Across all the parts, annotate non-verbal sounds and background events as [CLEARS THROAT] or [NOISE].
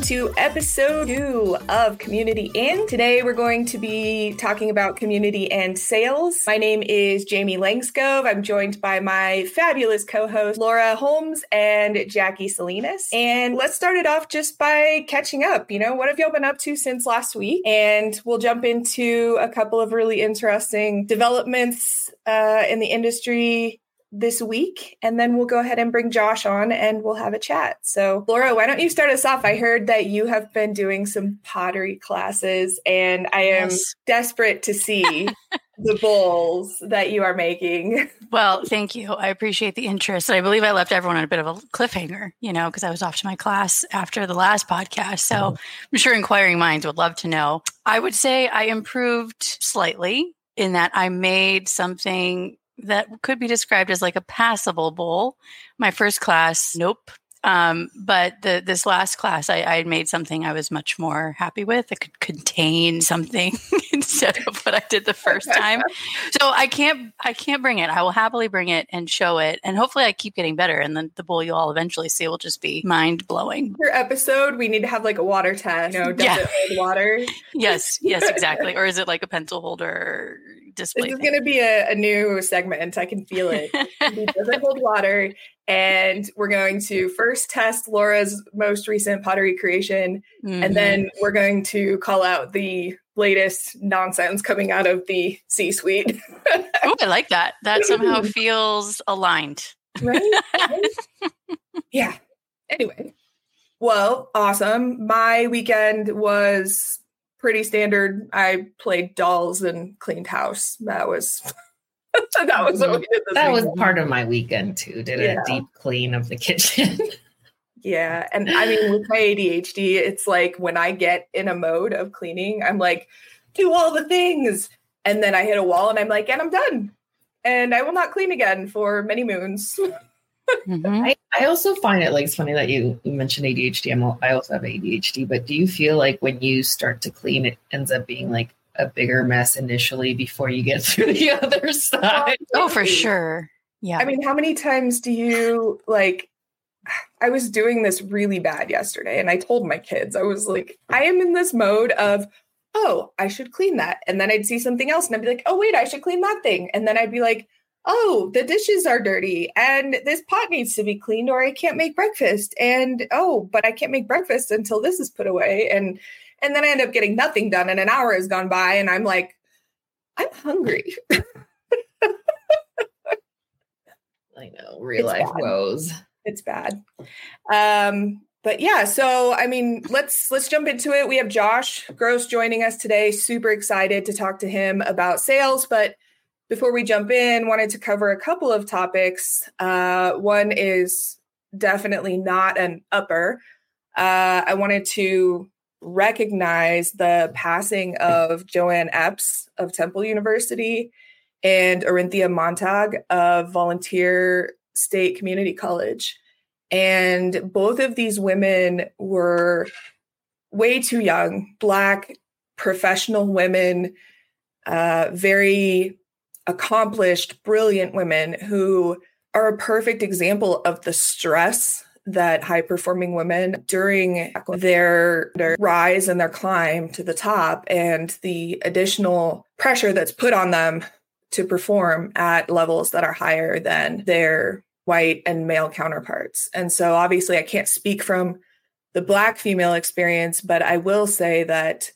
Welcome to episode two of Community In. Today, we're going to be talking about community and sales. My name is Jamie Langskov. I'm joined by my fabulous co host, Laura Holmes and Jackie Salinas. And let's start it off just by catching up. You know, what have y'all been up to since last week? And we'll jump into a couple of really interesting developments uh, in the industry this week and then we'll go ahead and bring Josh on and we'll have a chat. So, Laura, why don't you start us off? I heard that you have been doing some pottery classes and I am yes. desperate to see [LAUGHS] the bowls that you are making. Well, thank you. I appreciate the interest. I believe I left everyone on a bit of a cliffhanger, you know, because I was off to my class after the last podcast. So, oh. I'm sure inquiring minds would love to know. I would say I improved slightly in that I made something that could be described as like a passable bowl. My first class, nope, um, but the, this last class, I, I made something I was much more happy with. It could contain something [LAUGHS] instead of what I did the first time. So I can't, I can't bring it. I will happily bring it and show it, and hopefully I keep getting better. And then the bowl you'll all eventually see will just be mind blowing. Per episode, we need to have like a water test. You know, does yeah. it hold water? [LAUGHS] yes, yes, exactly. or is it like a pencil holder display? This is going to be a, a, new segment. I can feel it. [LAUGHS] it doesn't hold water and we're going to first test Laura's most recent pottery creation, mm-hmm. and then we're going to call out the latest nonsense coming out of the C suite. [LAUGHS] oh, I like that. That somehow [LAUGHS] feels aligned. Right? yeah. Anyway, well, awesome. My weekend was pretty standard. I played dolls and cleaned house. That was [LAUGHS] that was what we did that was part of my weekend too. Did yeah. a deep clean of the kitchen. [LAUGHS] yeah, and I mean with my ADHD, it's like when I get in a mode of cleaning, I'm like, do all the things, and then I hit a wall, and I'm like, and I'm done, and I will not clean again for many moons. [LAUGHS] mm-hmm. I, I also find it like it's funny that you, you mentioned ADHD. I'm, I also have ADHD, but do you feel like when you start to clean, it ends up being like a bigger mess initially before you get [LAUGHS] through the other side. Oh, for sure. Yeah. I mean, how many times do you like? I was doing this really bad yesterday, and I told my kids, I was like, I am in this mode of, oh, I should clean that. And then I'd see something else, and I'd be like, oh, wait, I should clean that thing. And then I'd be like, oh, the dishes are dirty, and this pot needs to be cleaned, or I can't make breakfast. And oh, but I can't make breakfast until this is put away. And and then I end up getting nothing done, and an hour has gone by, and I'm like, I'm hungry. [LAUGHS] I know, real it's life bad. woes. It's bad. Um, but yeah, so I mean, let's let's jump into it. We have Josh Grose joining us today. Super excited to talk to him about sales, but before we jump in, wanted to cover a couple of topics. Uh, one is definitely not an upper. Uh, I wanted to recognize the passing of Joanne Epps of Temple University and Orinthia Montague of Volunteer State Community College. And both of these women were way too young, Black professional women, uh, very accomplished, brilliant women who are a perfect example of the stress that high performing women during their, their rise and their climb to the top and the additional pressure that's put on them to perform at levels that are higher than their white and male counterparts. And so obviously I can't speak from the black female experience, but I will say that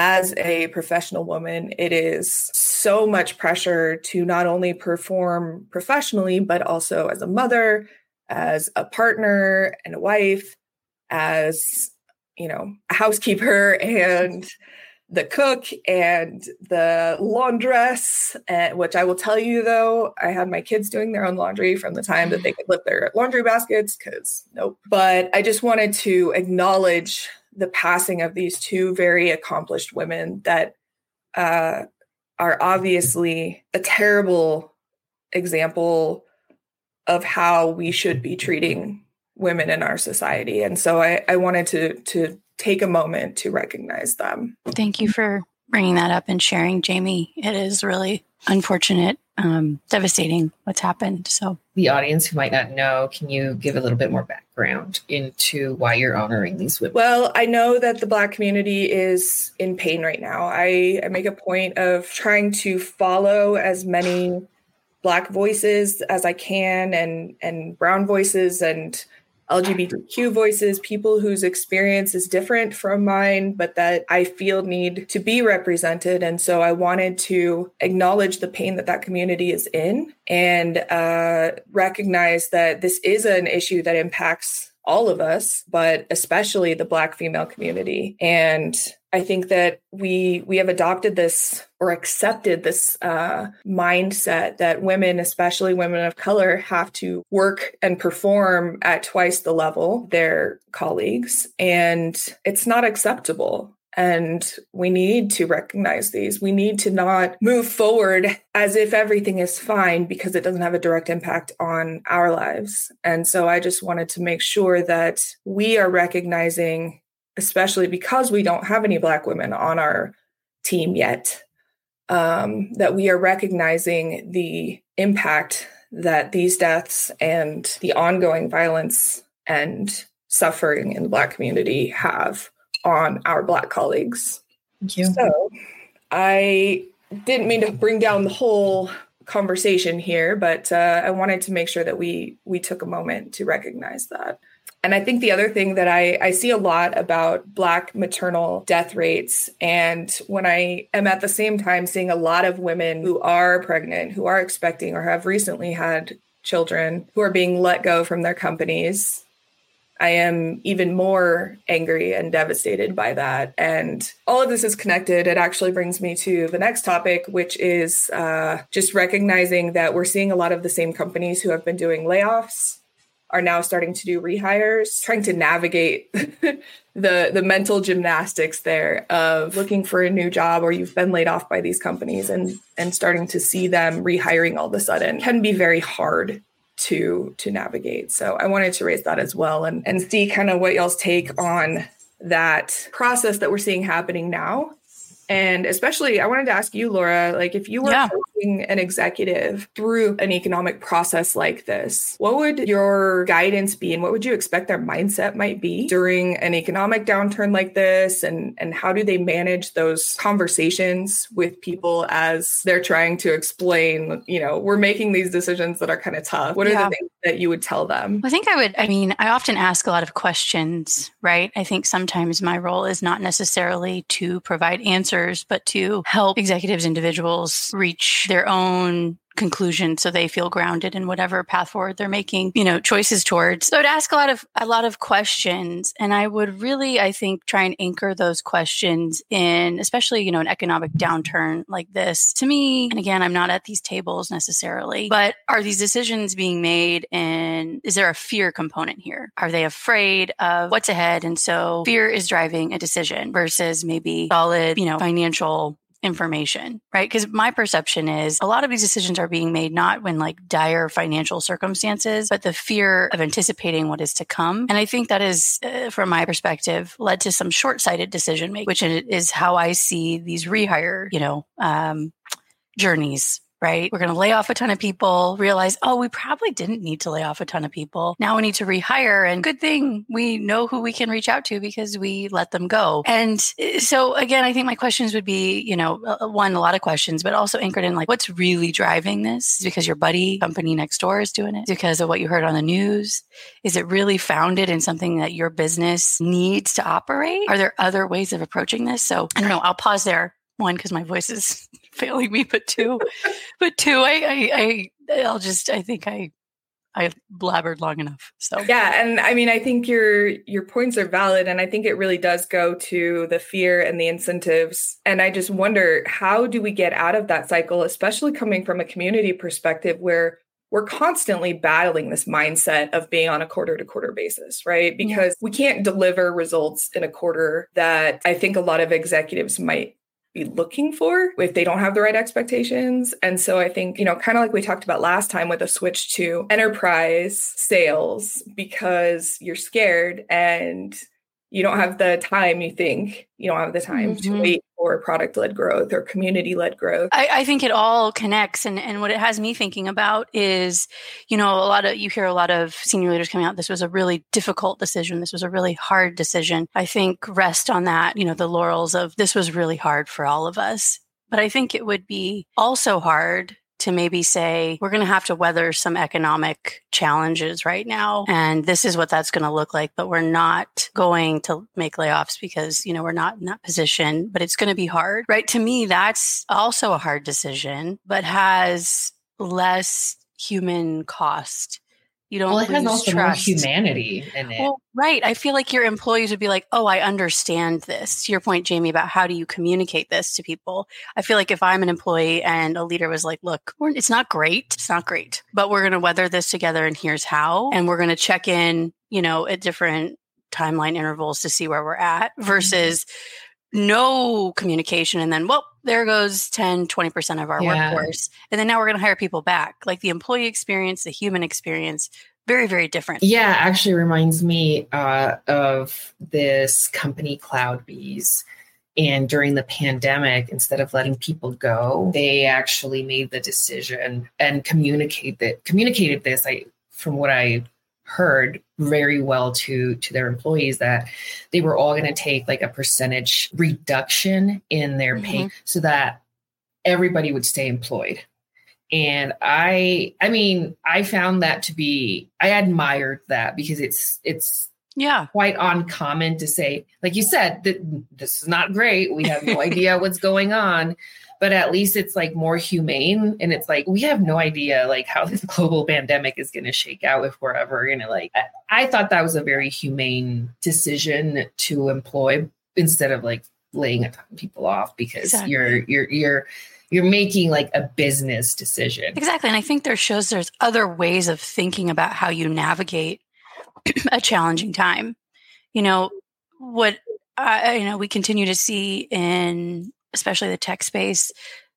as a professional woman, it is so much pressure to not only perform professionally, but also as a mother, as a partner and a wife, as you know, a housekeeper [LAUGHS] and the cook and the laundress, and, which I will tell you though, I had my kids doing their own laundry from the time that they could lift their laundry baskets because nope. But I just wanted to acknowledge the passing of these two very accomplished women that uh, are obviously a terrible example of how we should be treating women in our society. And so I, I wanted to to take a moment to recognize them. Thank you for bringing that up and sharing, Jamie. It is really unfortunate um, devastating what's happened. So, the audience who might not know, can you give a little bit more background into why you're honoring these women? Well, I know that the Black community is in pain right now. I, I make a point of trying to follow as many Black voices as I can, and and Brown voices, and LGBTQ voices, people whose experience is different from mine, but that I feel need to be represented. And so I wanted to acknowledge the pain that that community is in and uh, recognize that this is an issue that impacts all of us, but especially the Black female community. And I think that we we have adopted this or accepted this uh, mindset that women, especially women of color, have to work and perform at twice the level their colleagues, and it's not acceptable. And we need to recognize these. We need to not move forward as if everything is fine because it doesn't have a direct impact on our lives. And so I just wanted to make sure that we are recognizing especially because we don't have any Black women on our team yet, um, that we are recognizing the impact that these deaths and the ongoing violence and suffering in the Black community have on our Black colleagues. Thank you. So I didn't mean to bring down the whole conversation here, but uh, I wanted to make sure that we we took a moment to recognize that. And I think the other thing that I, I see a lot about Black maternal death rates, and when I am at the same time seeing a lot of women who are pregnant, who are expecting, or have recently had children who are being let go from their companies, I am even more angry and devastated by that. And all of this is connected. It actually brings me to the next topic, which is uh, just recognizing that we're seeing a lot of the same companies who have been doing layoffs are now starting to do rehires, trying to navigate [LAUGHS] the the mental gymnastics there of looking for a new job or you've been laid off by these companies and and starting to see them rehiring all of a sudden can be very hard to to navigate. So I wanted to raise that as well and and see kind of what y'all's take on that process that we're seeing happening now and especially, I wanted to ask you, Laura, like if you were yeah. Coaching an executive through an economic process like this, what would your guidance be and what would you expect their mindset might be during an economic downturn like this? And, and how do they manage those conversations with people as they're trying to explain, you know, we're making these decisions that are kind of tough? What are yeah. the things that you would tell them? I think I would, I mean, I often ask a lot of questions, right? I think sometimes my role is not necessarily to provide answers but to help executives, individuals reach their own conclusion so they feel grounded in whatever path forward they're making you know choices towards. So i'd ask a lot of a lot of questions and i would really i think try and anchor those questions in especially you know an economic downturn like this. To me and again i'm not at these tables necessarily but are these decisions being made and is there a fear component here? Are they afraid of what's ahead? And so fear is driving a decision versus maybe solid you know financial information, right? Because my perception is a lot of these decisions are being made not when like dire financial circumstances, but the fear of anticipating what is to come. And I think that is, uh, from my perspective, led to some short sighted decision making, which is how I see these rehire, you know, um, journeys right? We're going to lay off a ton of people, realize, oh, we probably didn't need to lay off a ton of people. Now we need to rehire. And good thing we know who we can reach out to because we let them go. And eh, so, again, I think my questions would be, you know, uh, uh, one, a lot of questions, but also anchored in like, what's really driving this? Is because your buddy company next door is doing it? Because of what you heard on the news? Is it really founded in something that your business needs to operate? Are there other ways of approaching this? So I don't know. I'll pause there one because my voice is [LAUGHS] failing me, but two, but two, I, I, I, I'll just, I think I, I blabbered long enough. So yeah, and I mean, I think your your points are valid, and I think it really does go to the fear and the incentives. And I just wonder how do we get out of that cycle, especially coming from a community perspective where we're constantly battling this mindset of being on a quarter to quarter basis, right? Because we can't deliver results in a quarter that I think a lot of executives might be looking for if they don't have the right expectations. And so I think, you know, kind of like we talked about last time with a switch to enterprise sales because you're scared and you don't have the time you think you don't have the time mm-hmm. to wait for product led growth or community led growth. I, I, think it all connects and, and what it has me thinking about is you know a lot of you hear a lot of senior leaders coming out this was a really difficult decision. This was a really hard decision. I think rest on that you know the laurels of this was really hard for all of us. But I think it would be also hard to maybe say we're going to have to weather some economic challenges right now and this is what that's going to look like but we're not going to make layoffs because you know we're not in that position but it's going to be hard right? To me that's also a hard decision but has less human cost you don't well, it has also trust. more humanity in it. Well, right. I feel like your employees would be like, "Oh, I understand this." To your point, Jamie, about how do you communicate this to people? I feel like if I'm an employee and a leader was like, "Look, it's not great. It's not great, but we're going to weather this together, and here's how." And we're going to check in, you know, at different timeline intervals to see where we're at mm-hmm. versus no communication and then well there goes 10 20% of our yeah. workforce. And then now we're going to hire people back. Like the employee experience the human experience very very different. Yeah actually reminds me uh, of this company cloudbees. And during the pandemic instead of letting people go they actually made the decision and communicate that communicated this i from what i heard very well to to their employees that they were all going to take like a percentage reduction in their mm-hmm. pay so that everybody would stay employed. And i i mean i found that to be i admired that because it's it's yeah. quite uncommon to say like you said that this is not great. We have no [LAUGHS] idea what's going on but at least it's like more humane and it's like we have no idea like how [LAUGHS] this global pandemic is going to shake out if we're ever going to like I, I thought that was a very humane decision to employ instead of like laying a ton of people off because exactly. you're you're you're you're making like a business decision exactly and i think there shows there's other ways of thinking about how you navigate [CLEARS THROAT] a challenging time you know what I, you know we continue to see in especially the tech space,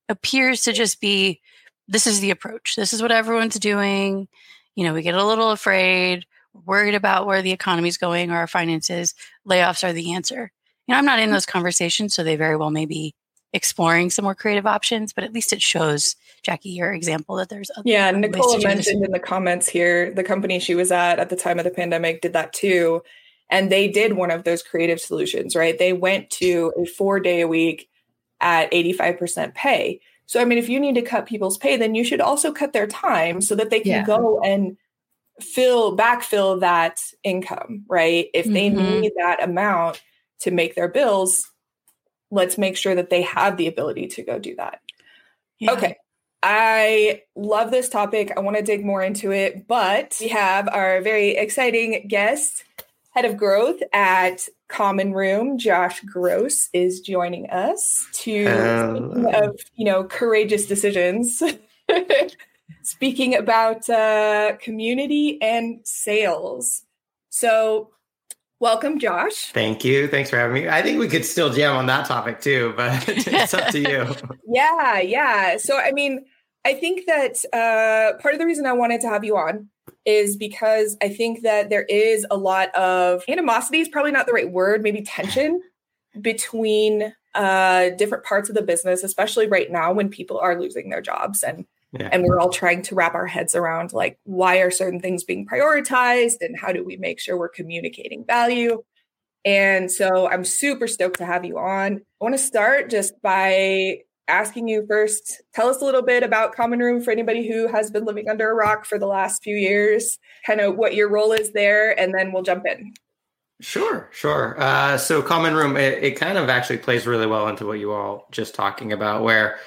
appears to just be this is the approach. This is what everyone's doing. You know, we get a little afraid, worried about where the economy's going or our finances. Layoffs are the answer. You know, I'm not in those conversations, so they very well may be exploring some more creative options, but at least it shows Jackie your example that there's other yeah. Nicola mentioned in the comments here the company she was at at the time of the pandemic did that too, and they did one of those creative solutions. Right, they went to a four day a week at 85% pay. So, I mean, if you need to cut people's pay, then you should also cut their time so that they can yeah. go and fill, backfill that income, right? If they mm-hmm. need that amount to make their bills, let's make sure that they have the ability to go do that. Yeah. Okay. I love this topic. I want to dig more into it, but we have our very exciting guest, head of growth at Common Room, Josh Grose, is joining us to of you know courageous decisions. [LAUGHS] speaking about uh, community and sales. So, welcome, Josh. Thank you. Thanks for having me. I think we could still jam on that topic too, but [LAUGHS] it's up to you. yeah, yeah. So, I mean, I think that uh, part of the reason I wanted to have you on is because I think that there is a lot of animosity is probably not the right word, maybe tension [LAUGHS] between uh, different parts of the business, especially right now when people are losing their jobs and yeah. and we're all trying to wrap our heads around like why are certain things being prioritized and how do we make sure we're communicating value. And so I'm super stoked to have you on. I want to start just by asking you first tell us a little bit about common room for anybody who has been living under a rock for the last few years kind of what your role is there and then we'll jump in. Sure sure. Uh, so common room it, it, kind of actually plays really well into what you all just talking about where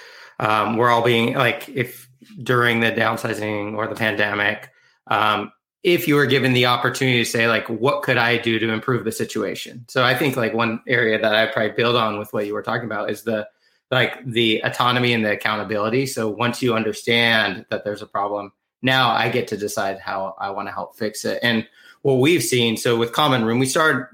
um, we're all being like if during the downsizing or the pandemic um, if you were given the opportunity to say like what could i do to improve the situation? So i think like one area that i probably build on with what you were talking about is the like the autonomy and the accountability. So once you understand that there's a problem, now I get to decide how I want to help fix it. And what we've seen, so with Common Room, we started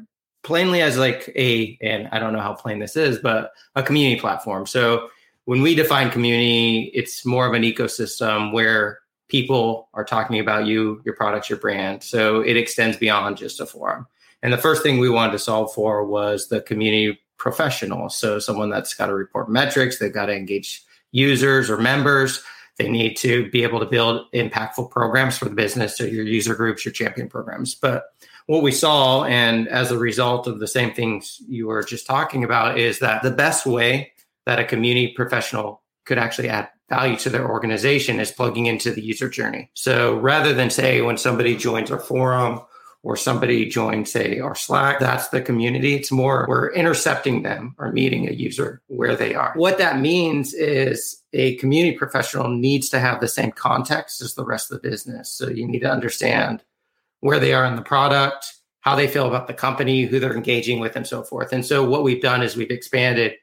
plainly as like a, and I don't know how plain this is, but a community platform. So when we define community, it's more of an ecosystem where people are talking about you, your products, your brand. So it extends beyond just a forum. And the first thing we wanted to solve for was the community professional. So someone that's got to report metrics, they've got to engage users or members. They need to be able to build impactful programs for the business, so your user groups, your champion programs. But what we saw, and as a result of the same things you were just talking about, is that the best way that a community professional could actually add value to their organization is plugging into the user journey. So rather than say when somebody joins our forum or somebody joins, say, our Slack, that's the community. It's more we're intercepting them or meeting a user where they are. What that means is a community professional needs to have the same context as the rest of the business. So you need to understand where they are in the product, how they feel about the company, who they're engaging with, and so forth. And so what we've done is we've expanded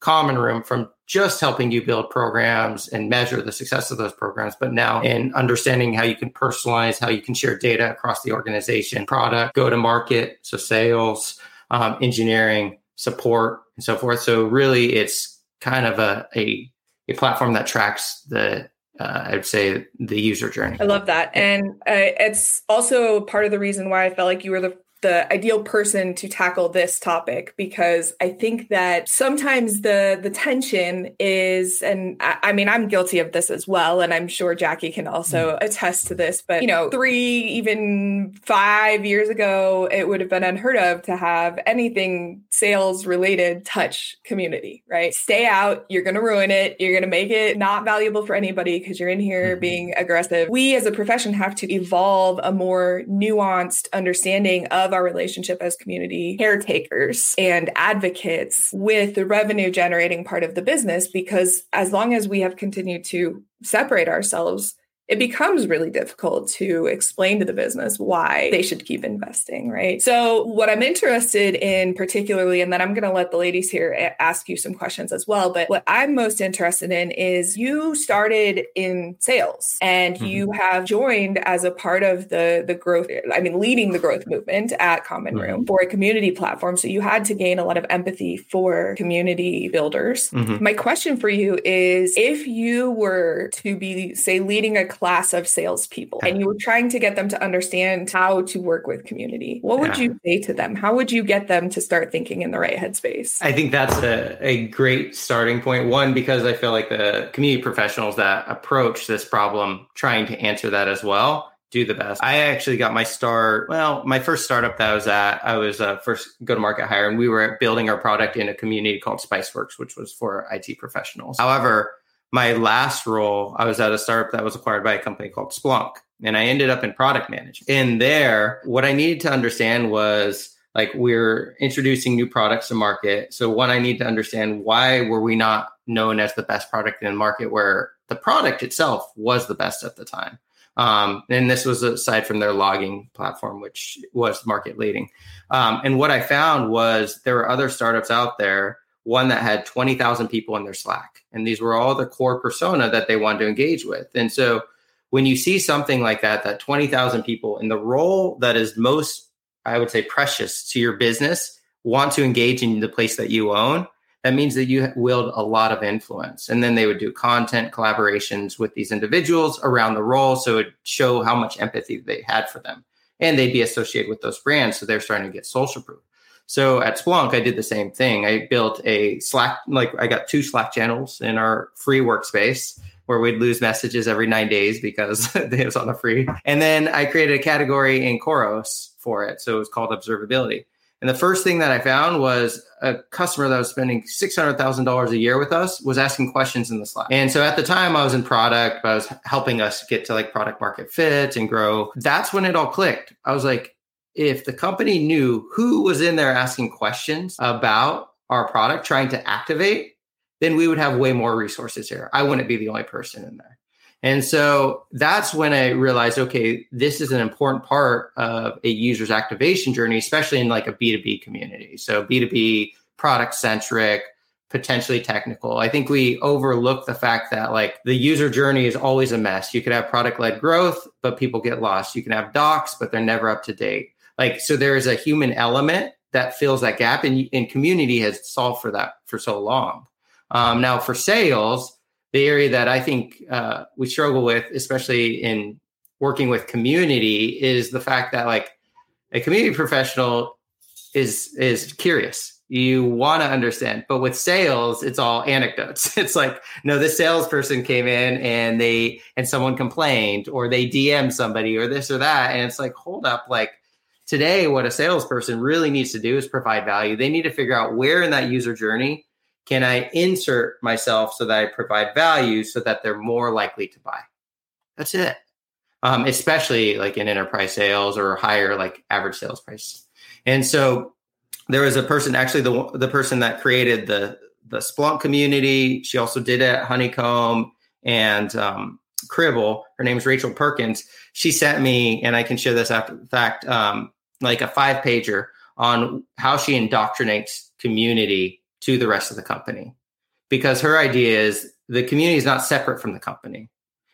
Common Room from just helping you build programs and measure the success of those programs, but now in understanding how you can personalize, how you can share data across the organization, product, go to market, so sales, um, engineering, support, and so forth. So really, it's kind of a a, a platform that tracks the uh, I would say the user journey. I love that, and uh, it's also part of the reason why I felt like you were the the ideal person to tackle this topic because I think that sometimes the the tension is, and I, I, mean I'm guilty of this as well, and I'm sure Jackie can also mm. attest to this. But you know, three even five years ago, it would have been unheard of to have anything sales related touch community, right? Stay out. You're going to ruin it. You're going to make it not valuable for anybody because you're in here mm-hmm. being aggressive. We as a profession have to evolve a more nuanced understanding of of our relationship as community caretakers and advocates with the revenue generating part of the business because as long as we have continued to separate ourselves it becomes really difficult to explain to the business why they should keep investing, right? So, what I'm interested in particularly, and then I'm going to let the ladies here ask you some questions as well, but what I'm most interested in is you started in sales and mm-hmm. you have joined as a part of the the growth, I mean, leading the growth movement at Common Room mm-hmm. for a community platform. So, you had to gain a lot of empathy for community builders. Mm-hmm. My question for you is if you were to be, say, leading a class of salespeople and you were trying to get them to understand how to work with community, what would yeah. you say to them? How would you get them to start thinking in the right headspace? I think that's a, a great starting point. One, because I feel like the community professionals that approach this problem trying to answer that as well do the best. I actually got my start. Well, my first startup that I was at, I was a first go to market hire, and we were building our product in a community called Spiceworks, which was for IT professionals. However, my last role, I was at a startup that was acquired by a company called Splunk, and I ended up in product management. In there, what I needed to understand was like we're introducing new products to market. So one, I need to understand why were we not known as the best product in the market where the product itself was the best at the time. Um, and this was aside from their logging platform, which was market leading. Um, and what I found was there were other startups out there one that had 20,000 people in their Slack. And these were all the core persona that they wanted to engage with. And so when you see something like that, that 20,000 people in the role that is most, I would say, precious to your business want to engage in the place that you own, that means that you wield a lot of influence. And then they would do content collaborations with these individuals around the role. So it would show how much empathy they had for them. And they'd be associated with those brands. So they're starting to get social proof. So at Splunk, I did the same thing. I built a Slack, like I got two Slack channels in our free workspace where we'd lose messages every nine days because [LAUGHS] it was on a free. And then I created a category in Khoros for it. So it was called observability. And the first thing that I found was a customer that was spending $600,000 a year with us was asking questions in the Slack. And so at the time I was in product, but I was helping us get to like product market fit and grow. That's when it all clicked. I was like, if the company knew who was in there asking questions about our product, trying to activate, then we would have way more resources here. I wouldn't be the only person in there. And so that's when I realized, okay, this is an important part of a user's activation journey, especially in like a B2B community. So B2B product centric, potentially technical. I think we overlook the fact that like the user journey is always a mess. You could have product led growth, but people get lost. You can have docs, but they're never up to date. Like, so there is a human element that fills that gap, and, and community has solved for that for so long. Um, now, for sales, the area that I think uh, we struggle with, especially in working with community, is the fact that like a community professional is is curious you want to understand. But with sales, it's all anecdotes. [LAUGHS] It's like, no, this salesperson came in and they and someone complained, or they DM somebody, or this or that, and it's like, hold up, like today, what a salesperson really needs to do is provide value. They need to figure out where in that user journey can I insert myself so that I provide value, so that they're more likely to buy. That's it. Um, especially like in enterprise sales or higher like average sales price. And so there was a person actually the the person that created the the Splunk community. She also did it at Honeycomb and um, Cribl. Her name is Rachel Perkins. She sent me, and I can share this after the fact, um, like a five pager on how she indoctrinates community to the rest of the company. Because her idea is the community is not separate from the company.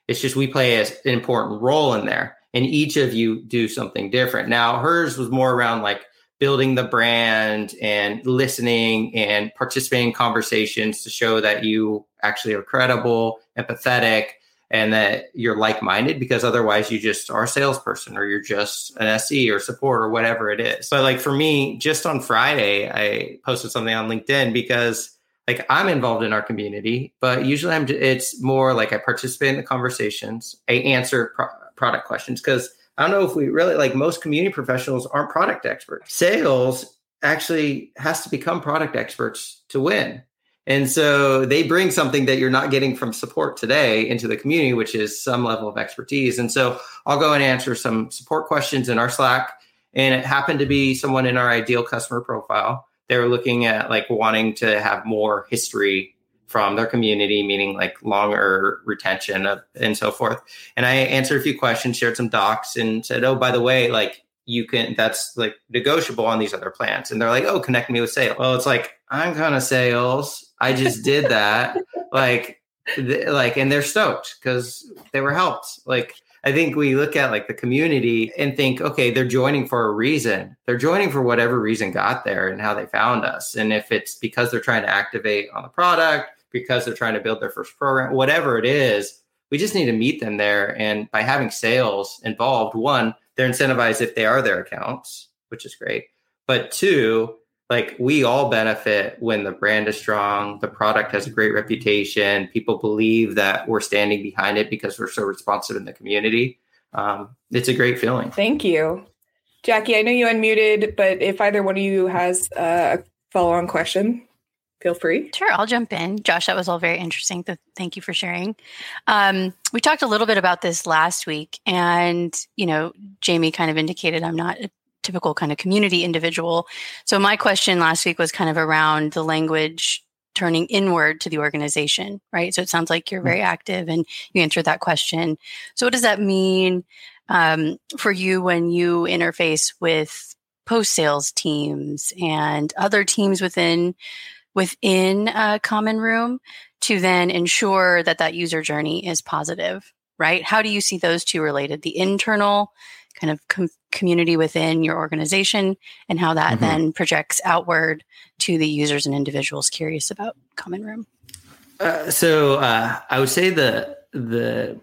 It's just we play an important role in there, and each of you do something different. Now, hers was more around like building the brand and listening and participating in conversations to show that you actually are credible, empathetic, and that you're like-minded because otherwise you just are a salesperson or you're just an SE or support or whatever it is. But like for me, just on Friday, I posted something on LinkedIn because like I'm involved in our community, but usually I'm it's more like I participate in the conversations, I answer pro- product questions because I don't know if we really like most community professionals aren't product experts. Sales actually has to become product experts to win. And so they bring something that you're not getting from support today into the community, which is some level of expertise. And so I'll go and answer some support questions in our Slack. And it happened to be someone in our ideal customer profile. They were looking at like wanting to have more history from their community, meaning like longer retention of, and so forth. And I answered a few questions, shared some docs, and said, "Oh, by the way, like you can that's like negotiable on these other plans." And they're like, "Oh, connect me with sales." Well, it's like I'm kind of sales. I just did that, like, th- like, and they're stoked because they were helped. Like, I think we look at like the community and think, okay, they're joining for a reason. They're joining for whatever reason got there and how they found us. And if it's because they're trying to activate on the product because they're trying to build their first program, whatever it is, we just need to meet them there. And by having sales involved, one, they're incentivized if they are their accounts, which is great. But two, like we all benefit when the brand is strong, the product has a great reputation, people believe that we're standing behind it because we're so responsive in the community. Um, it's a great feeling. Thank you. Jackie, I know you unmuted, but if either one of you has a follow on question feel free. Sure, I'll jump in. Josh, that was all very interesting. Thank you for sharing. Um, we talked a little bit about this last week, and you know, Jamie kind of indicated I'm not a typical kind of community individual. So my question last week was kind of around the language turning inward to the organization, right? So it sounds like you're very mm-hmm. active and you answered that question. So what does that mean um, for you when you interface with post sales teams and other teams within within a common room to then ensure that that user journey is positive, right? How do you see those two related? The internal kind of com- community within your organization and how that mm-hmm. then projects outward to the users and individuals curious about common room. Uh, so uh, I would say the the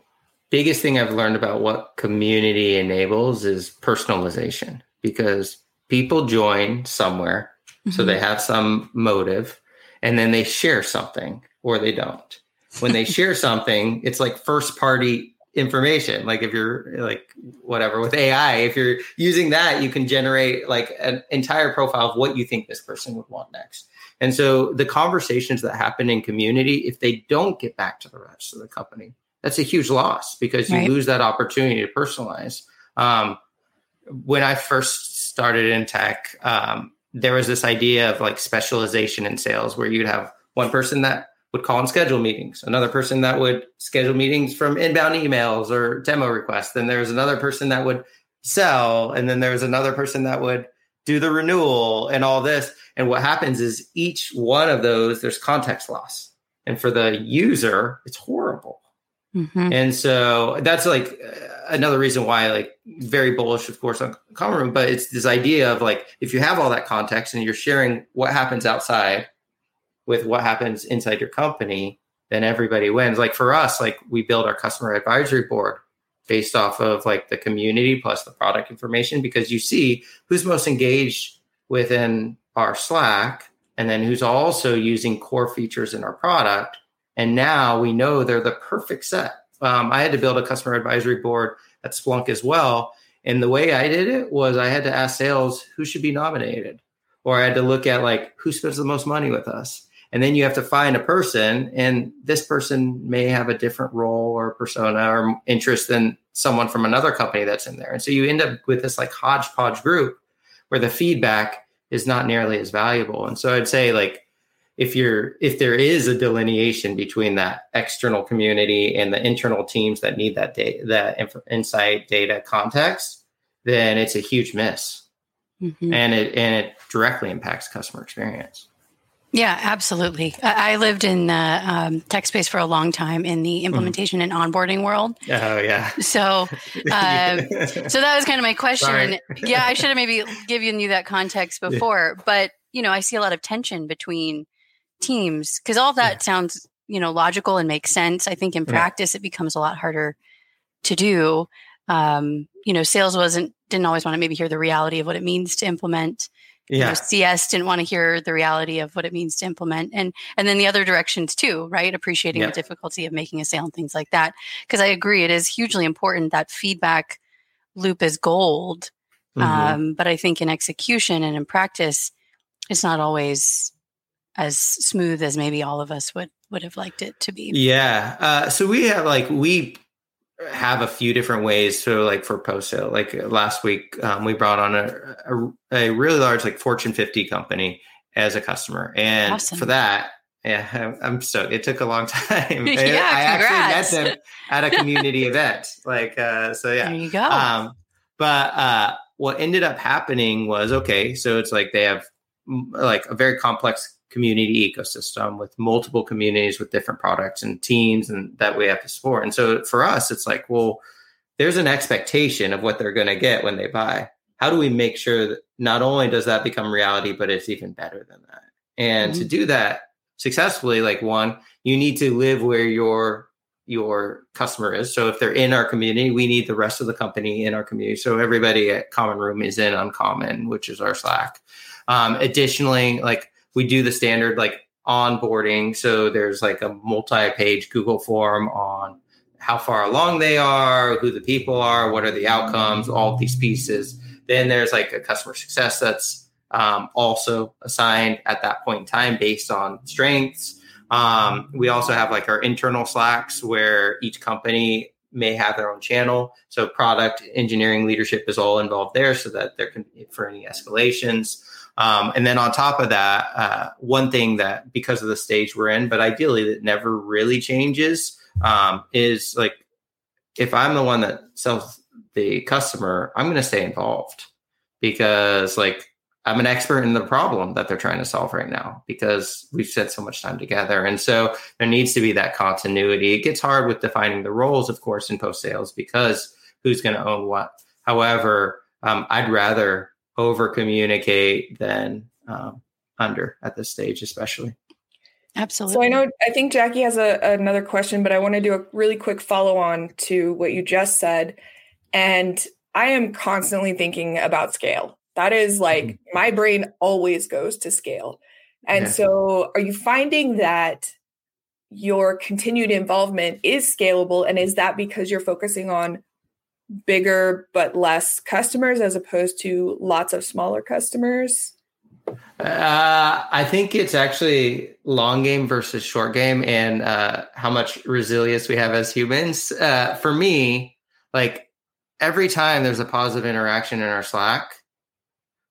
biggest thing I've learned about what community enables is personalization because people join somewhere Mm-hmm. So they mm-hmm. have some motive and then they share something or they don't. When they share something, it's like first party information. Like if you're like whatever with AI, if you're using that, you can generate like an entire profile of what you think this person would want next. And so the conversations that happen in community, if they don't get back to the rest of the company, that's a huge loss because you right. lose that opportunity to personalize. Um, when I first started in tech, um, there was this idea of like specialization in sales where you'd have one person that would call and schedule meetings, another person that would schedule meetings from inbound emails or demo requests. Then there's another person that would sell, and then there's another person that would do the renewal and all this. And what happens is each one of those, there's context loss. And for the user, it's horrible. Mm-hmm. And so that's like another reason why like very bullish, of course, on common room, but it's this idea of like if you have all that context and you're sharing what happens outside with what happens inside your company, then everybody wins. Like for us, like we build our customer advisory board based off of like the community plus the product information because you see who's most engaged within our Slack and then who's also using core features in our product. And now we know they're the perfect set. Um, I had to build a customer advisory board at Splunk as well. And the way I did it was I had to ask sales who should be nominated, or I had to look at like who spends the most money with us and then you have to find a person and this person may have a different role or persona or interest than someone from another company that's in there. And so you end up with this like hodgepodge group where the feedback is not nearly as valuable. And so i'd say like if you're if there is a delineation between that external community and the internal teams that need that data that inf- insight data context then it's a huge miss. Mm-hmm. and it and it directly impacts customer experience yeah, absolutely. I lived in the um, tech space for a long time in the mm-hmm. implementation mm. and onboarding world. Oh yeah. So, [LAUGHS] um, so that was kind of my question. Yeah, I should have maybe given you that context before, yeah. but you know, I see a lot of tension between teams because all that yeah. sounds you know logical and makes sense. I think in practice it becomes a lot harder to do. Um, you know, sales wasn't didn't always want to maybe hear the reality of what it means to implement yeah. You know, CS didn't want to hear the reality of what it means to implement, and and then the other directions too, right? Appreciating yeah. the difficulty of making a sale and things like that. Because I agree, it is hugely important that feedback loop is gold. Mm-hmm. Um, but I think in execution and in practice, it's not always as smooth as maybe all of us would would have liked it to be. Yeah. Uh, so we have like we have a few different ways so like for post sale like last week um, we brought on a, a, a, really large like fortune 50 company as a customer. And awesome. for that yeah i'm stoked. It took a long [LAUGHS] time. [LAUGHS] Yeah, i congrats. actually met them at a community event. Like uh so yeah. There you go. Um but uh what ended up happening was okay so it's like they have like a very complex community ecosystem with multiple communities with different products and teams and that we have to support. And so for us, it's like, well, there's an expectation of what they're going to get when they buy. How do we make sure that not only does that become reality, but it's even better than that? And mm-hmm. to do that successfully, like one, you need to live where your your customer is. So if they're in our community, we need the rest of the company in our community. So everybody at Common Room is in Uncommon, which is our Slack. Um, additionally, like we do the standard like onboarding. So there's like a multi-page Google form on how far along they are, who the people are, what are the outcomes, all these pieces. Then there's like a customer success that's um, also assigned at that point in time based on strengths. Um, we also have like our internal Slacks where each company may have their own channel. So product engineering leadership is all involved there so that there can for any escalations. Um, and then on top of that, uh, one thing that because of the stage we're in, but ideally that never really changes, um, is like if I'm the one that sells the customer, I'm going to stay involved because like I'm an expert in the problem that they're trying to solve right now because we've spent so much time together. And so there needs to be that continuity. It gets hard with defining the roles, of course, in post sales because who's going to own what. However, um, I'd rather over communicate than um, under at this stage, especially. Absolutely. So I know I think Jackie has a, another question, but I want to do a really quick follow on to what you just said. And I am constantly thinking about scale. That is like mm-hmm. my brain always goes to scale. And yeah. so are you finding that your continued involvement is scalable? And is that because you're focusing on bigger but less customers as opposed to lots of smaller customers? Uh, I think it's actually long game versus short game and uh, how much resilience we have as humans. Uh, for me, like every time there's a positive interaction in our Slack,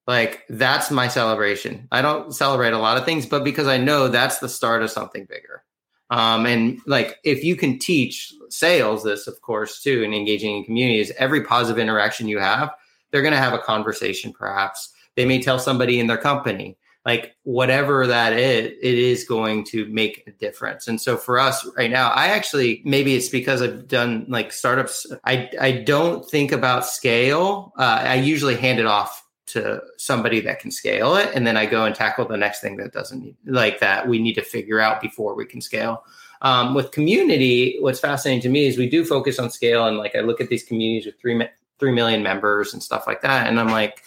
like that's my celebration. I don't celebrate a lot of things, but because I know that's the start of something bigger. Um, and like if you can teach sales this, of course, too, and engaging in communities, every positive interaction you have, they're going to have a conversation. Perhaps they may tell somebody in their company, like whatever that is, it is going to make a difference. And so for us right now, I actually maybe it's because I've done like startups. I I don't think about scale. Uh, I usually hand it off to somebody that can scale it and then i go and tackle the next thing that doesn't need like that we need to figure out before we can scale Um, with community, what's fascinating to me is we do focus on scale, and like I look at these communities with three three million members and stuff like that, and I'm like,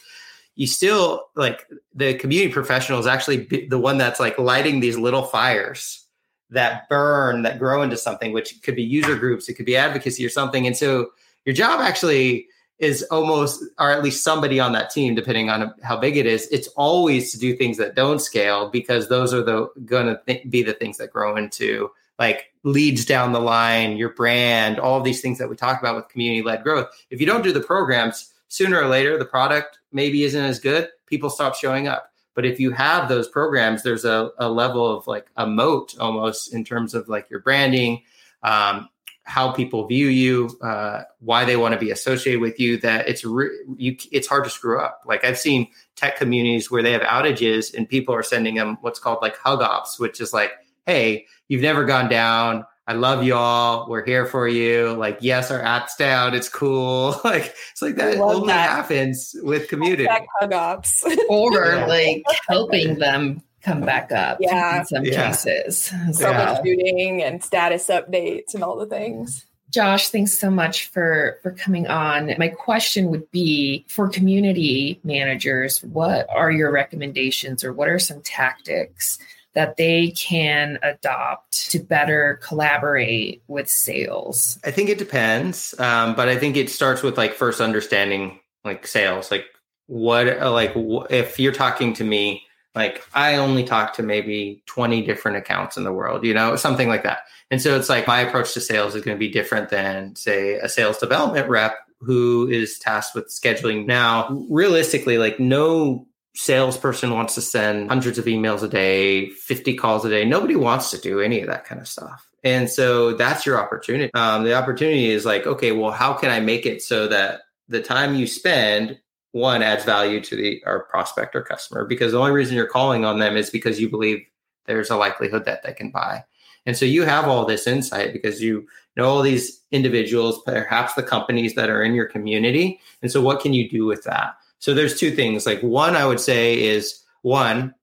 you still like the community professional is actually the one that's like lighting these little fires that burn that grow into something, which could be user groups, it could be advocacy or something, and so your job actually is almost, or at least somebody on that team, depending on how big it is, it's always to do things that don't scale because those are the going to th- be the things that grow into like leads down the line, your brand, all of these things that we talk about with community led growth. If you don't do the programs, sooner or later, the product maybe isn't as good. People stop showing up. But if you have those programs, there's a, a level of like a moat almost in terms of like your branding, um, how people view you, uh, why they want to be associated with you. That it's re- you, it's hard to screw up. Like I've seen tech communities where they have outages and people are sending them what's called like hug ops, which is like, hey, you've never gone down. I love y'all. We're here for you. Like, yes, our app's down. It's cool. [LAUGHS] like, it's like that only that. happens with community. Hug ops. [LAUGHS] or yeah. like [LAUGHS] helping them come back up yeah. in some yeah. cases. Troubleshooting yeah. and status updates and all the things. Josh, thanks so much for for coming on. My question would be for community managers, what are your recommendations or what are some tactics that they can adopt to better collaborate with sales? I think it depends, um, but I think it starts with like first understanding like sales, like what like if you're talking to me like I only talk to maybe 20 different accounts in the world, you know, something like that. And so it's like my approach to sales is going to be different than, say, a sales development rep who is tasked with scheduling. Now, realistically, like no salesperson wants to send hundreds of emails a day, 50 calls a day. Nobody wants to do any of that kind of stuff. And so that's your opportunity. Um, the opportunity is like, okay, well, how can I make it so that the time you spend one adds value to the our prospect or customer because the only reason you're calling on them is because you believe there's a likelihood that they can buy. And so you have all this insight because you know all these individuals, perhaps the companies that are in your community. And so what can you do with that? So there's two things. Like one, I would say is one,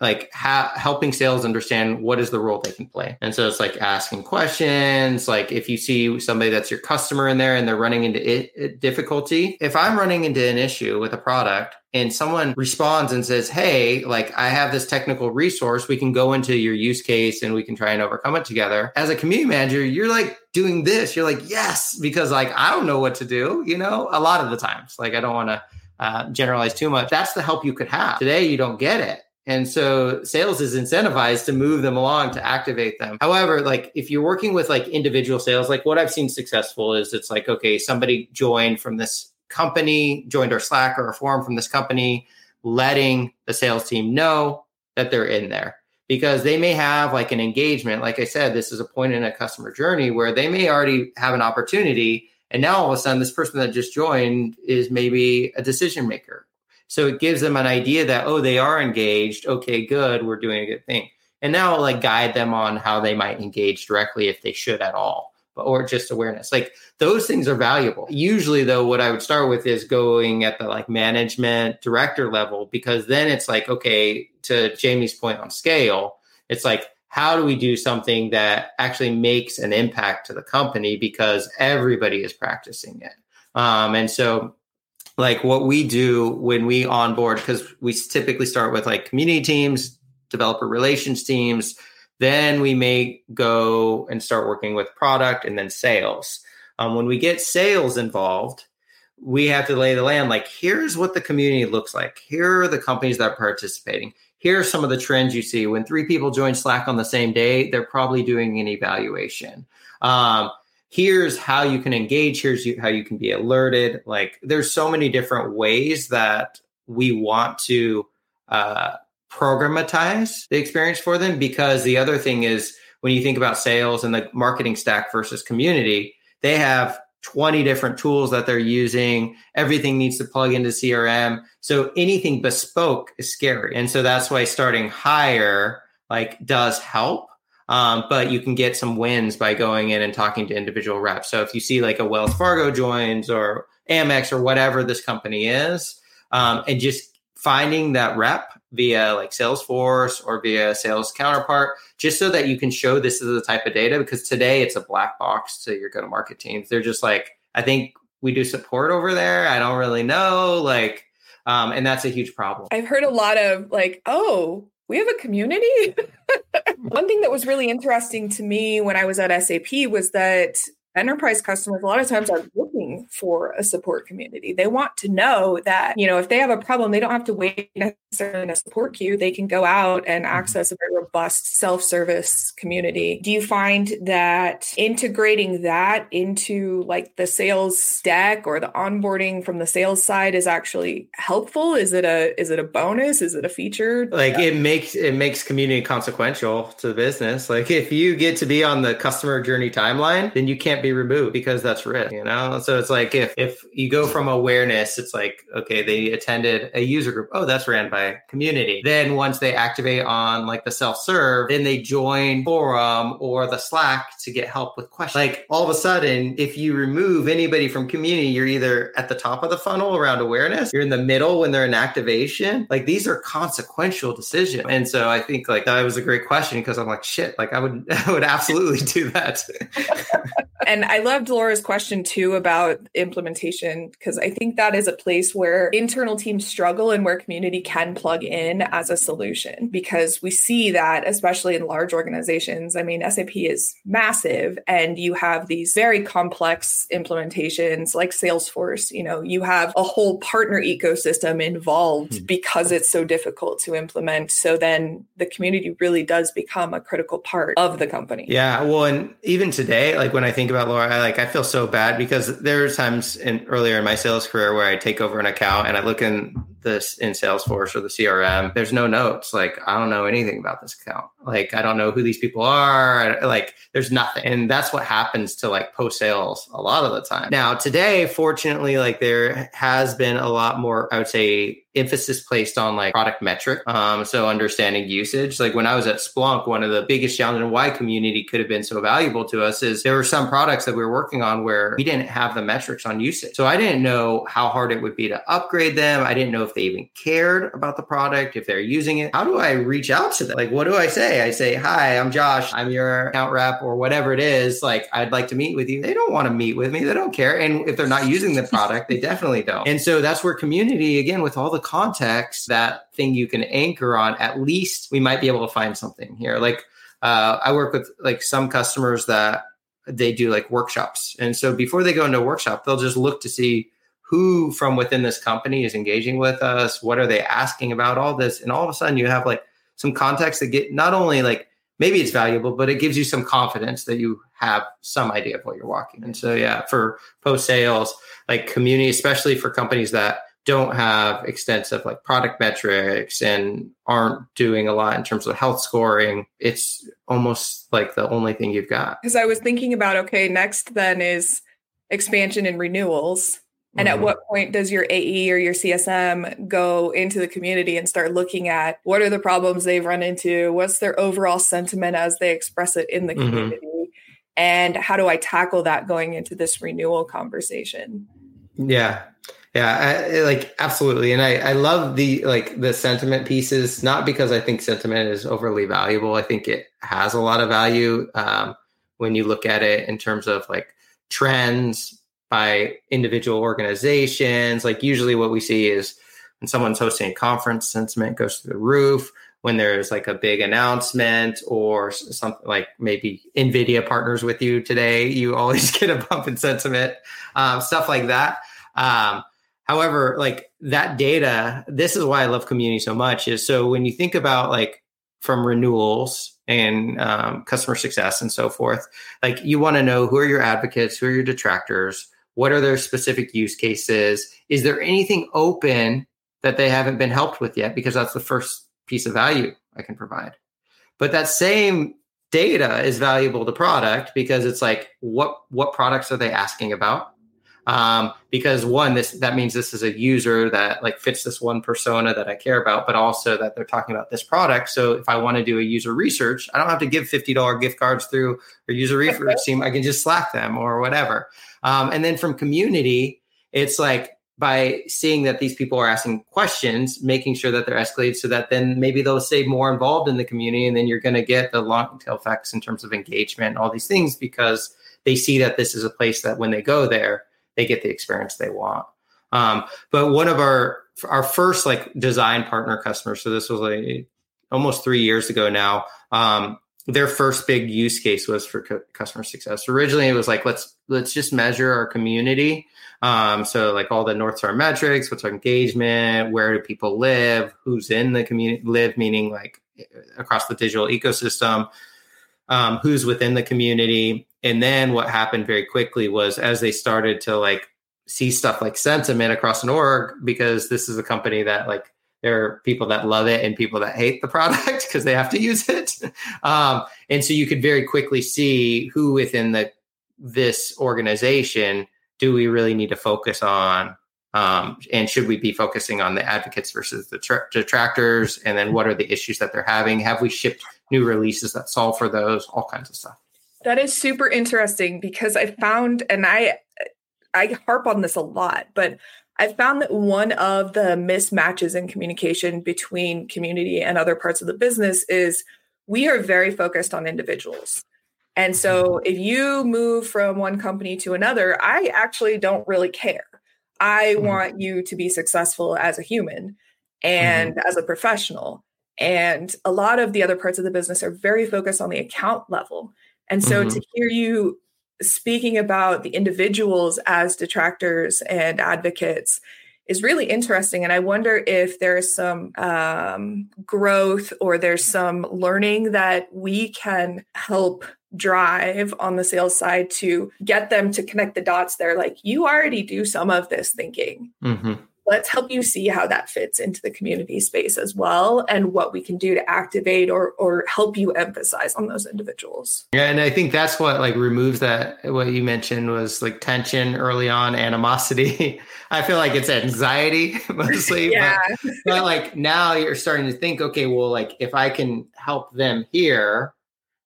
like ha- helping sales understand what is the role they can play. And so it's like asking questions. Like if you see somebody that's your customer in there and they're running into it, difficulty, if I'm running into an issue with a product and someone responds and says, Hey, like I have this technical resource, we can go into your use case and we can try and overcome it together. As a community manager, you're like doing this. You're like, yes, because like I don't know what to do, you know, a lot of the times. Like I don't want to uh, generalize too much. That's the help you could have. Today, you don't get it. And so sales is incentivized to move them along to activate them. However, like if you're working with like individual sales, like what I've seen successful is it's like, okay, somebody joined from this company, joined our Slack or a forum from this company, letting the sales team know that they're in there because they may have like an engagement. Like I said, this is a point in a customer journey where they may already have an opportunity and now all of a sudden, this person that just joined is maybe a decision maker. So it gives them an idea that, oh, they are engaged. Okay, good. We're doing a good thing. And now like guide them on how they might engage directly if they should at all, but, or just awareness. Like those things are valuable. Usually, though, what I would start with is going at the like management director level, because then it's like, okay, to Jamie's point on scale, it's like, how do we do something that actually makes an impact to the company because everybody is practicing it? Um, and so like what we do when we onboard because we typically start with like community teams developer relations teams then we may go and start working with product and then sales. Um, when we get sales involved we have to lay the land like here's what the community looks like. Here are the companies that are participating here are some of the trends you see. When three people join Slack on the same day, they're probably doing an evaluation. Um, here's how you can engage. Here's how you can be alerted. Like there's so many different ways that we want to uh, programatize the experience for them. Because the other thing is when you think about sales and the marketing stack versus community, they have 20 different tools that they're using. Everything needs to plug into CRM. So anything bespoke is scary. And so that's why starting higher like does help. Um, but you can get some wins by going in and talking to individual reps. So if you see like a Wells Fargo joins or Amex or whatever this company is, um, and just finding that rep via like Salesforce or via sales counterpart, just so that you can show this is the type of data. Because today it's a black box to your go to market teams. They're just like, I think we do support over there. I don't really know. Like, um, and that's a huge problem. I've heard a lot of like, oh, we have a community. [LAUGHS] One thing that was really interesting to me when I was at SAP was that enterprise customers a lot of times are looking for a support community. They want to know that you know if they have a problem they don't have to wait necessarily in a support queue they can go out and mm-hmm. access a very robust self-service community. Do you find that integrating that into like the sales deck or the onboarding from the sales side is actually helpful? Is it a is it a bonus? Is it a feature? Like yeah. it makes it makes community consequential to the business. Like if you get to be on the customer journey timeline then you can't be removed because that's risk, you know? So it's like if if you go from awareness, it's like, okay, they attended a user group. Oh, that's ran by community. Then once they activate on like the self-serve, then they join forum or the Slack to get help with questions. Like all of a sudden, if you remove anybody from community, you're either at the top of the funnel around awareness, you're in the middle when they're in activation. Like these are consequential decisions. And so I think like that was a great question because I'm like, shit, like I would [LAUGHS] I would absolutely do that. [LAUGHS] And I loved Laura's question too about implementation, because I think that is a place where internal teams struggle and where community can plug in as a solution. Because we see that, especially in large organizations. I mean, SAP is massive, and you have these very complex implementations like Salesforce. You know, you have a whole partner ecosystem involved mm-hmm. because it's so difficult to implement. So then the community really does become a critical part of the company. Yeah. Well, and even today, like when I think about Laura. I like I feel so bad because there are times in earlier in my sales career where I take over an account and I look in this in Salesforce or the CRM. There's no notes. Like I don't know anything about this account. Like I don't know who these people are. Like there's nothing. And that's what happens to like post sales a lot of the time. Now today, fortunately, like there has been a lot more, I would say, emphasis placed on like product metric. Um, so understanding usage. Like when I was at Splunk, one of the biggest challenges why community could have been so valuable to us is there were some products that we were working on where we didn't have the metrics on usage. So I didn't know how hard it would be to upgrade them. I didn't know if they even cared about the product, if they're using it. How do I reach out to them? Like, what do I say? I say, hi, I'm Josh. I'm your account rep or whatever it is. Like, I'd like to meet with you. They don't want to meet with me. They don't care. And if they're not using the product, they definitely don't. And so that's where community, again, with all the context, that thing you can anchor on, at least we might be able to find something here. Like uh, I work with like some customers that they do like workshops. And so before they go into a workshop, they'll just look to see who from within this company is engaging with us, what are they asking about all this. And all of a sudden you have like some context that get not only like maybe it's valuable, but it gives you some confidence that you have some idea of what you're walking. And so yeah, for post sales, like community, especially for companies that don't have extensive like product metrics and aren't doing a lot in terms of health scoring it's almost like the only thing you've got because i was thinking about okay next then is expansion and renewals and mm-hmm. at what point does your AE or your CSM go into the community and start looking at what are the problems they've run into? What's their overall sentiment as they express it in the mm-hmm. community? And how do I tackle that going into this renewal conversation? Yeah. Yeah, I, like absolutely, and I I love the like the sentiment pieces. Not because I think sentiment is overly valuable. I think it has a lot of value um, when you look at it in terms of like trends by individual organizations. Like usually, what we see is when someone's hosting a conference, sentiment goes through the roof. When there's like a big announcement or something like maybe Nvidia partners with you today, you always [LAUGHS] get a bump in sentiment, um, stuff like that. Um, However, like that data, this is why I love community so much. Is so when you think about like from renewals and um, customer success and so forth, like you want to know who are your advocates, who are your detractors, what are their specific use cases, is there anything open that they haven't been helped with yet? Because that's the first piece of value I can provide. But that same data is valuable to product because it's like what what products are they asking about um, because one this that means this is a user that like fits this one persona that i care about but also that they're talking about this product. So if i want to do a user research i don't have to give $50 gift cards through a user research team. I can just slack them or whatever. Um, and then from community it's like by seeing that these people are asking questions, making sure that they're escalated so that then maybe they'll stay more involved in the community. And then you're going to get the long tail effects in terms of engagement and all these things because they see that this is a place that when they go there, they get the experience they want. Um, but one of our our first like design partner customers, so this was like almost three years ago now. Um, their first big use case was for cu- customer success. Originally, it was like let's let's just measure our community. Um, so like all the North Star metrics, what's our engagement, where do people live, who's in the community live, meaning like across the digital ecosystem, um, who's within the community. And then what happened very quickly was as they started to like see stuff like sentiment across an org, because this is a company that like there are people that love it and people that hate the [LAUGHS] product because they have to use it. Um, and so you could very quickly see who within the this organization do we really need to focus on um, and should we be focusing on the advocates versus the tra- detractors? And then what are the issues that they're having? Have we shipped new releases that solve for those? All kinds of stuff that is super interesting because i found and i i harp on this a lot but I found that one of the mismatches in communication between community and other parts of the business is we are very focused on individuals. And so mm-hmm. if you move from one company to another, I actually don't really care. I mm-hmm. want you to be successful as a human and mm-hmm. as a professional. And a lot of the other parts of the business are very focused on the account level. And so mm-hmm. to hear you speaking about the individuals as detractors and advocates is really interesting. And I wonder if there's some um, growth or there's some learning that we can help drive on the sales side to get them to connect the dots there. Like you already do some of this thinking. Mm-hmm let's help you see how that fits into the community space as well and what we can do to activate or or help you emphasize on those individuals. Yeah and i think that's what like removes that what you mentioned was like tension early on animosity. [LAUGHS] I feel like it's anxiety [LAUGHS] mostly yeah. but, but like now you're starting to think okay well like if i can help them here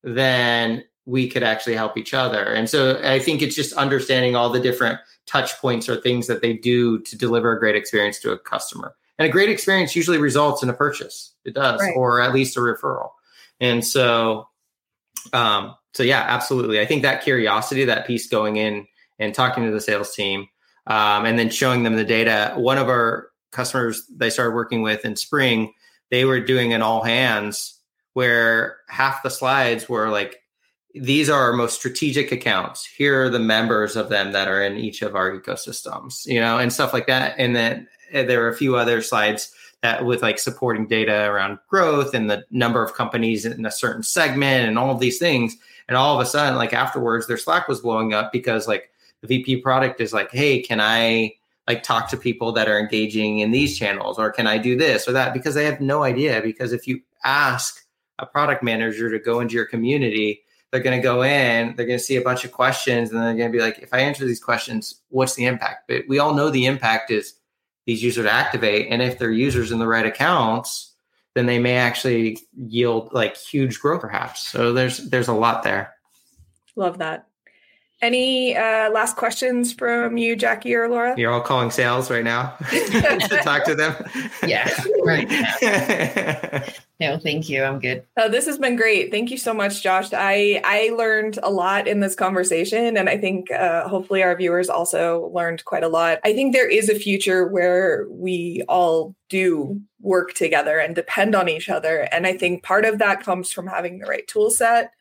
then we could actually help each other. And so i think it's just understanding all the different touch points or things that they do to deliver a great experience to a customer. And a great experience usually results in a purchase. It does, right. or at least a referral. And so, um, so yeah, absolutely. I think that curiosity, that piece going in and talking to the sales team, um, and then showing them the data. One of our customers they started working with in spring, they were doing an all hands where half the slides were like these are our most strategic accounts. Here are the members of them that are in each of our ecosystems, you know, and stuff like that. And then uh, there are a few other slides that with like supporting data around growth and the number of companies in a certain segment and all of these things. And all of a sudden, like afterwards, their Slack was blowing up because like the VP product is like, hey, can I like talk to people that are engaging in these channels or can I do this or that? Because they have no idea. Because if you ask a product manager to go into your community, they're going to go in, they're going to see a bunch of questions, and they're going to be like, if I answer these questions, what's the impact? But we all know the impact is these users activate. And if they're users in the right accounts, then they may actually yield like huge growth perhaps. So there's there's a lot there. Love that. Any uh, last questions from you, Jackie or Laura? You're all calling sales right now [LAUGHS] [LAUGHS] to talk to them. Yeah, right. [LAUGHS] no, thank you. I'm good. Oh, this has been great. Thank you so much, Josh. I I learned a lot in this conversation, and I think uh, hopefully our viewers also learned quite a lot. I think there is a future where we all do work together and depend on each other, and I think part of that comes from having the right tool set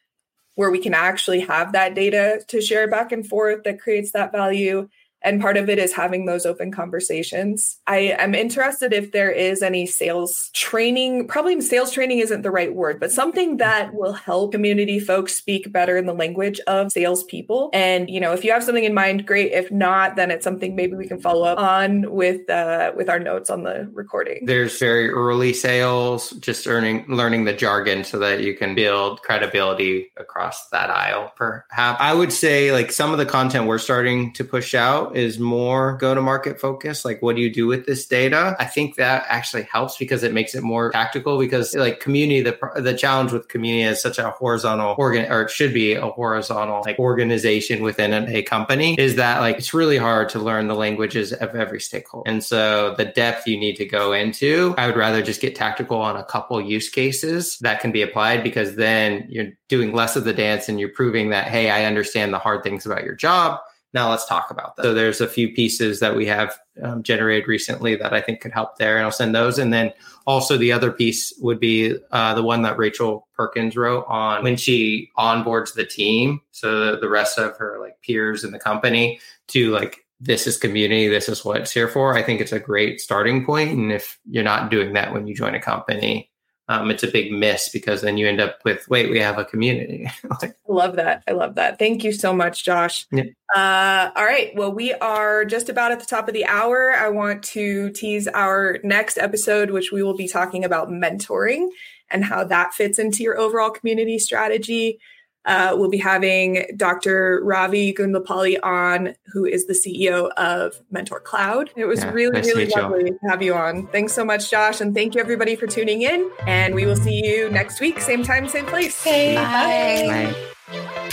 where we can actually have that data to share back and forth that creates that value and part of it is having those open conversations. I am interested if there is any sales training, probably sales training isn't the right word, but something that will help community folks speak better in the language of salespeople. And, you know, if you have something in mind, great. If not, then it's something maybe we can follow up on with uh, with our notes on the recording. There's very early sales, just earning learning the jargon so that you can build credibility across that aisle. Perhaps I would say like some of the content we're starting to push out is more go to market focused. Like, what do you do with this data? I think that actually helps because it makes it more tactical. Because like community, the the challenge with community is such a horizontal organ, or it should be a horizontal like organization within a company. Is that like it's really hard to learn the languages of every stakeholder, and so the depth you need to go into. I would rather just get tactical on a couple use cases that can be applied because then you're doing less of the dance and you're proving that hey, I understand the hard things about your job now let's talk about that. So there's a few pieces that we have um, generated recently that I think could help there, and I'll send those. And then also the other piece would be uh, the one that Rachel Perkins wrote on when she onboards the team, so the, rest of her like peers in the company to like this is community, this is what it's here for. I think it's a great starting point, and if you're not doing that when you join a company, um, it's a big miss because then you end up with wait we have a community. [LAUGHS] I love that. I love that. Thank you so much josh. Yeah. uh, all right. Well we are just about at the top of the hour. I want to tease our next episode which we will be talking about mentoring and how that fits into your overall community strategy uh, we'll be having Dr. Ravi Gundlapalli on, who is the CEO of Mentor Cloud. It was yeah, really, nice really to lovely to have you on. Thanks so much, Josh. And thank you, everybody, for tuning in. And we will see you next week, same time, same place. Okay, bye. bye. bye.